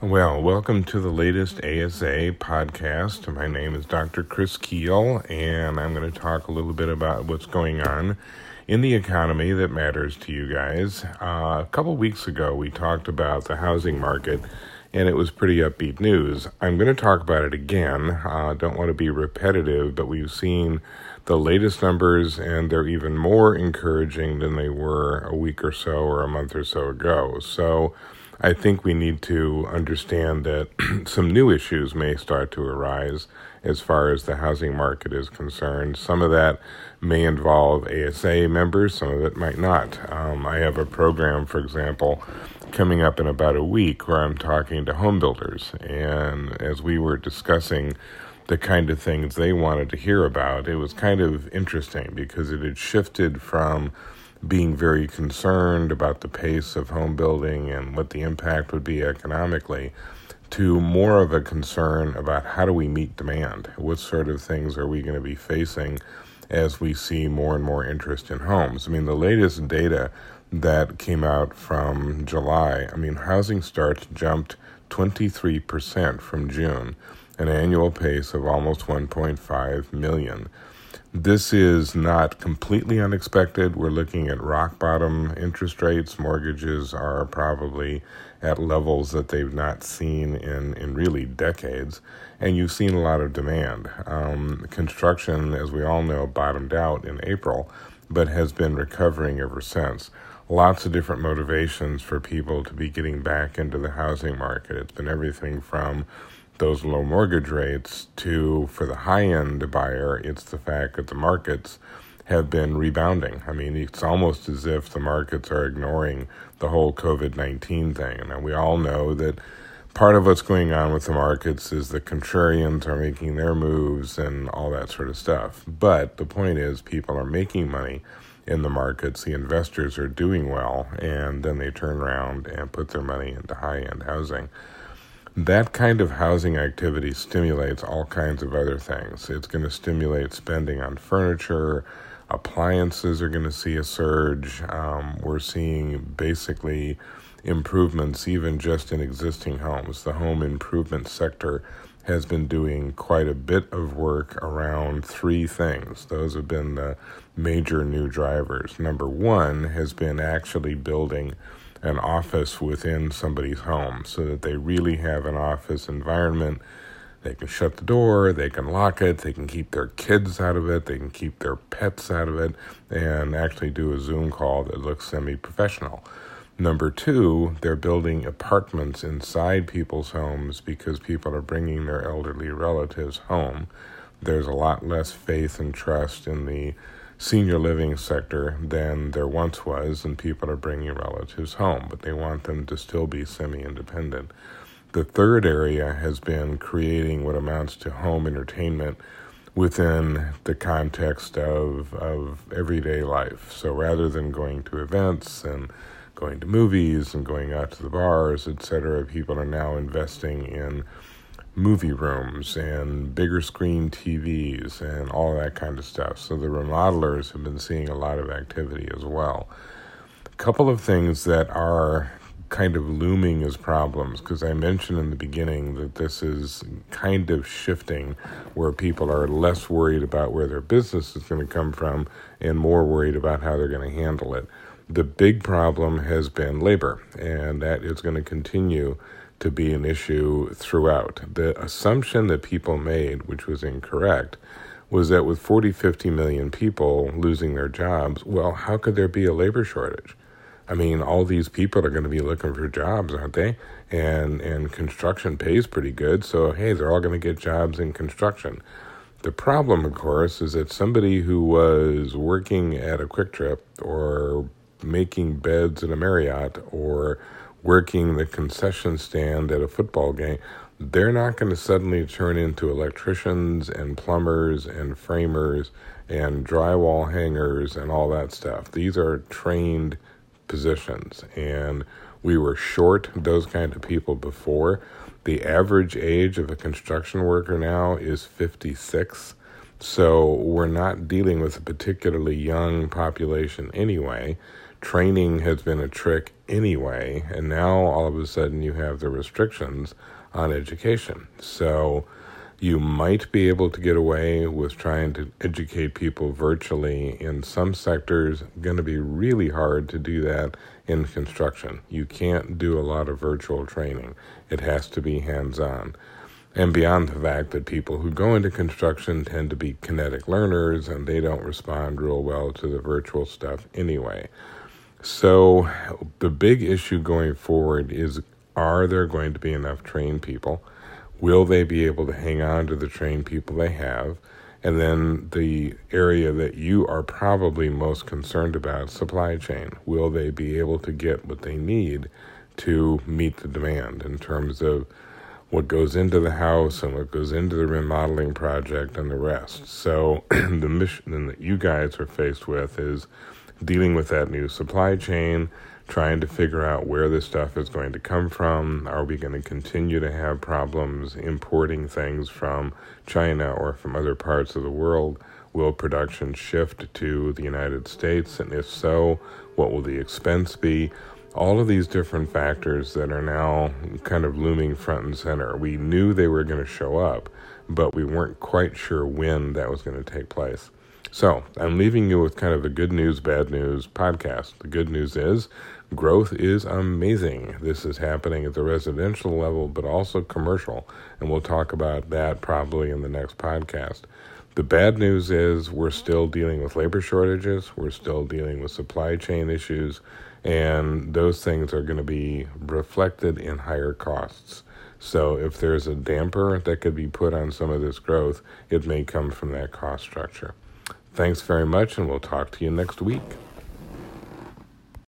Well, welcome to the latest ASA podcast. My name is Dr. Chris Kuehl, and I'm going to talk a little bit about what's going on in the economy that matters to you guys. Uh, a couple weeks ago, we talked about the housing market, and it was pretty upbeat news. I'm going to talk about it again. Uh, don't want to be repetitive, but we've seen the latest numbers, and they're even more encouraging than they were a week or so or a month or so ago. So, I think we need to understand that some new issues may start to arise as far as the housing market is concerned. Some of that may involve ASA members, some of it might not. Um, I have a program, for example, coming up in about a week where I'm talking to home builders. And as we were discussing the kind of things they wanted to hear about, it was kind of interesting because it had shifted from being very concerned about the pace of home building and what the impact would be economically to more of a concern about how do we meet demand? What sort of things are we going to be facing as we see more and more interest in homes? I mean, the latest data that came out from July, I mean, housing starts jumped 23% from June, an annual pace of almost 1.5 million. This is not completely unexpected. We're looking at rock bottom interest rates. Mortgages are probably at levels that they've not seen in, in really decades. And you've seen a lot of demand. Um, construction, as we all know, bottomed out in April, but has been recovering ever since. Lots of different motivations for people to be getting back into the housing market. It's been everything from those low mortgage rates to for the high end buyer it's the fact that the markets have been rebounding. I mean, it's almost as if the markets are ignoring the whole COVID 19 thing. And we all know that part of what's going on with the markets is the contrarians are making their moves and all that sort of stuff. But the point is, people are making money in the markets, the investors are doing well, and then they turn around and put their money into high end housing that kind of housing activity stimulates all kinds of other things. It's going to stimulate spending on furniture. Appliances are going to see a surge. Um, we're seeing basically improvements even just in existing homes. The home improvement sector has been doing quite a bit of work around three things. Those have been the major new drivers. Number one has been actually building an office within somebody's home so that they really have an office environment. They can shut the door, they can lock it, they can keep their kids out of it, they can keep their pets out of it, and actually do a Zoom call that looks semi professional. Number two, they're building apartments inside people's homes because people are bringing their elderly relatives home. There's a lot less faith and trust in the senior living sector than there once was, and people are bringing relatives home, but they want them to still be semi independent. The third area has been creating what amounts to home entertainment within the context of, of everyday life. So rather than going to events and going to movies and going out to the bars, etc., people are now investing in movie rooms and bigger screen TVs and all that kind of stuff. So the remodelers have been seeing a lot of activity as well. A couple of things that are kind of looming as problems because I mentioned in the beginning that this is kind of shifting where people are less worried about where their business is going to come from and more worried about how they're going to handle it. The big problem has been labor, and that is going to continue to be an issue throughout. The assumption that people made, which was incorrect, was that with 40, 50 million people losing their jobs, well, how could there be a labor shortage? I mean, all these people are going to be looking for jobs, aren't they? And and construction pays pretty good, so hey, they're all going to get jobs in construction. The problem, of course, is that somebody who was working at a QuikTrip or making beds in a Marriott or working the concession stand at a football game, they're not going to suddenly turn into electricians and plumbers and framers and drywall hangers and all that stuff. These are trained positions, and we were short those kind of people before. The average age of a construction worker now is 56. So we're not dealing with a particularly young population anyway training has been a trick anyway, and now all of a sudden you have the restrictions on education. So you might be able to get away with trying to educate people virtually in some sectors. Going to be really hard to do that in construction. You can't do a lot of virtual training. It has to be hands-on. And beyond the fact that people who go into construction tend to be kinetic learners and they don't respond real well to the virtual stuff anyway. So, the big issue going forward is are there going to be enough trained people? Will they be able to hang on to the trained people they have? And then the area that you are probably most concerned about supply chain. Will they be able to get what they need to meet the demand in terms of what goes into the house and what goes into the remodeling project and the rest? So, the mission that you guys are faced with is dealing with that new supply chain, trying to figure out where this stuff is going to come from. Are we going to continue to have problems importing things from China or from other parts of the world? Will production shift to the United States? And if so, what will the expense be? All of these different factors that are now kind of looming front and center. We knew they were going to show up, but we weren't quite sure when that was going to take place. So I'm leaving you with kind of a good news, bad news podcast. The good news is growth is amazing. This is happening at the residential level, but also commercial. And we'll talk about that probably in the next podcast. The bad news is we're still dealing with labor shortages, we're still dealing with supply chain issues, and those things are going to be reflected in higher costs. So if there's a damper that could be put on some of this growth, it may come from that cost structure. Thanks very much, and we'll talk to you next week.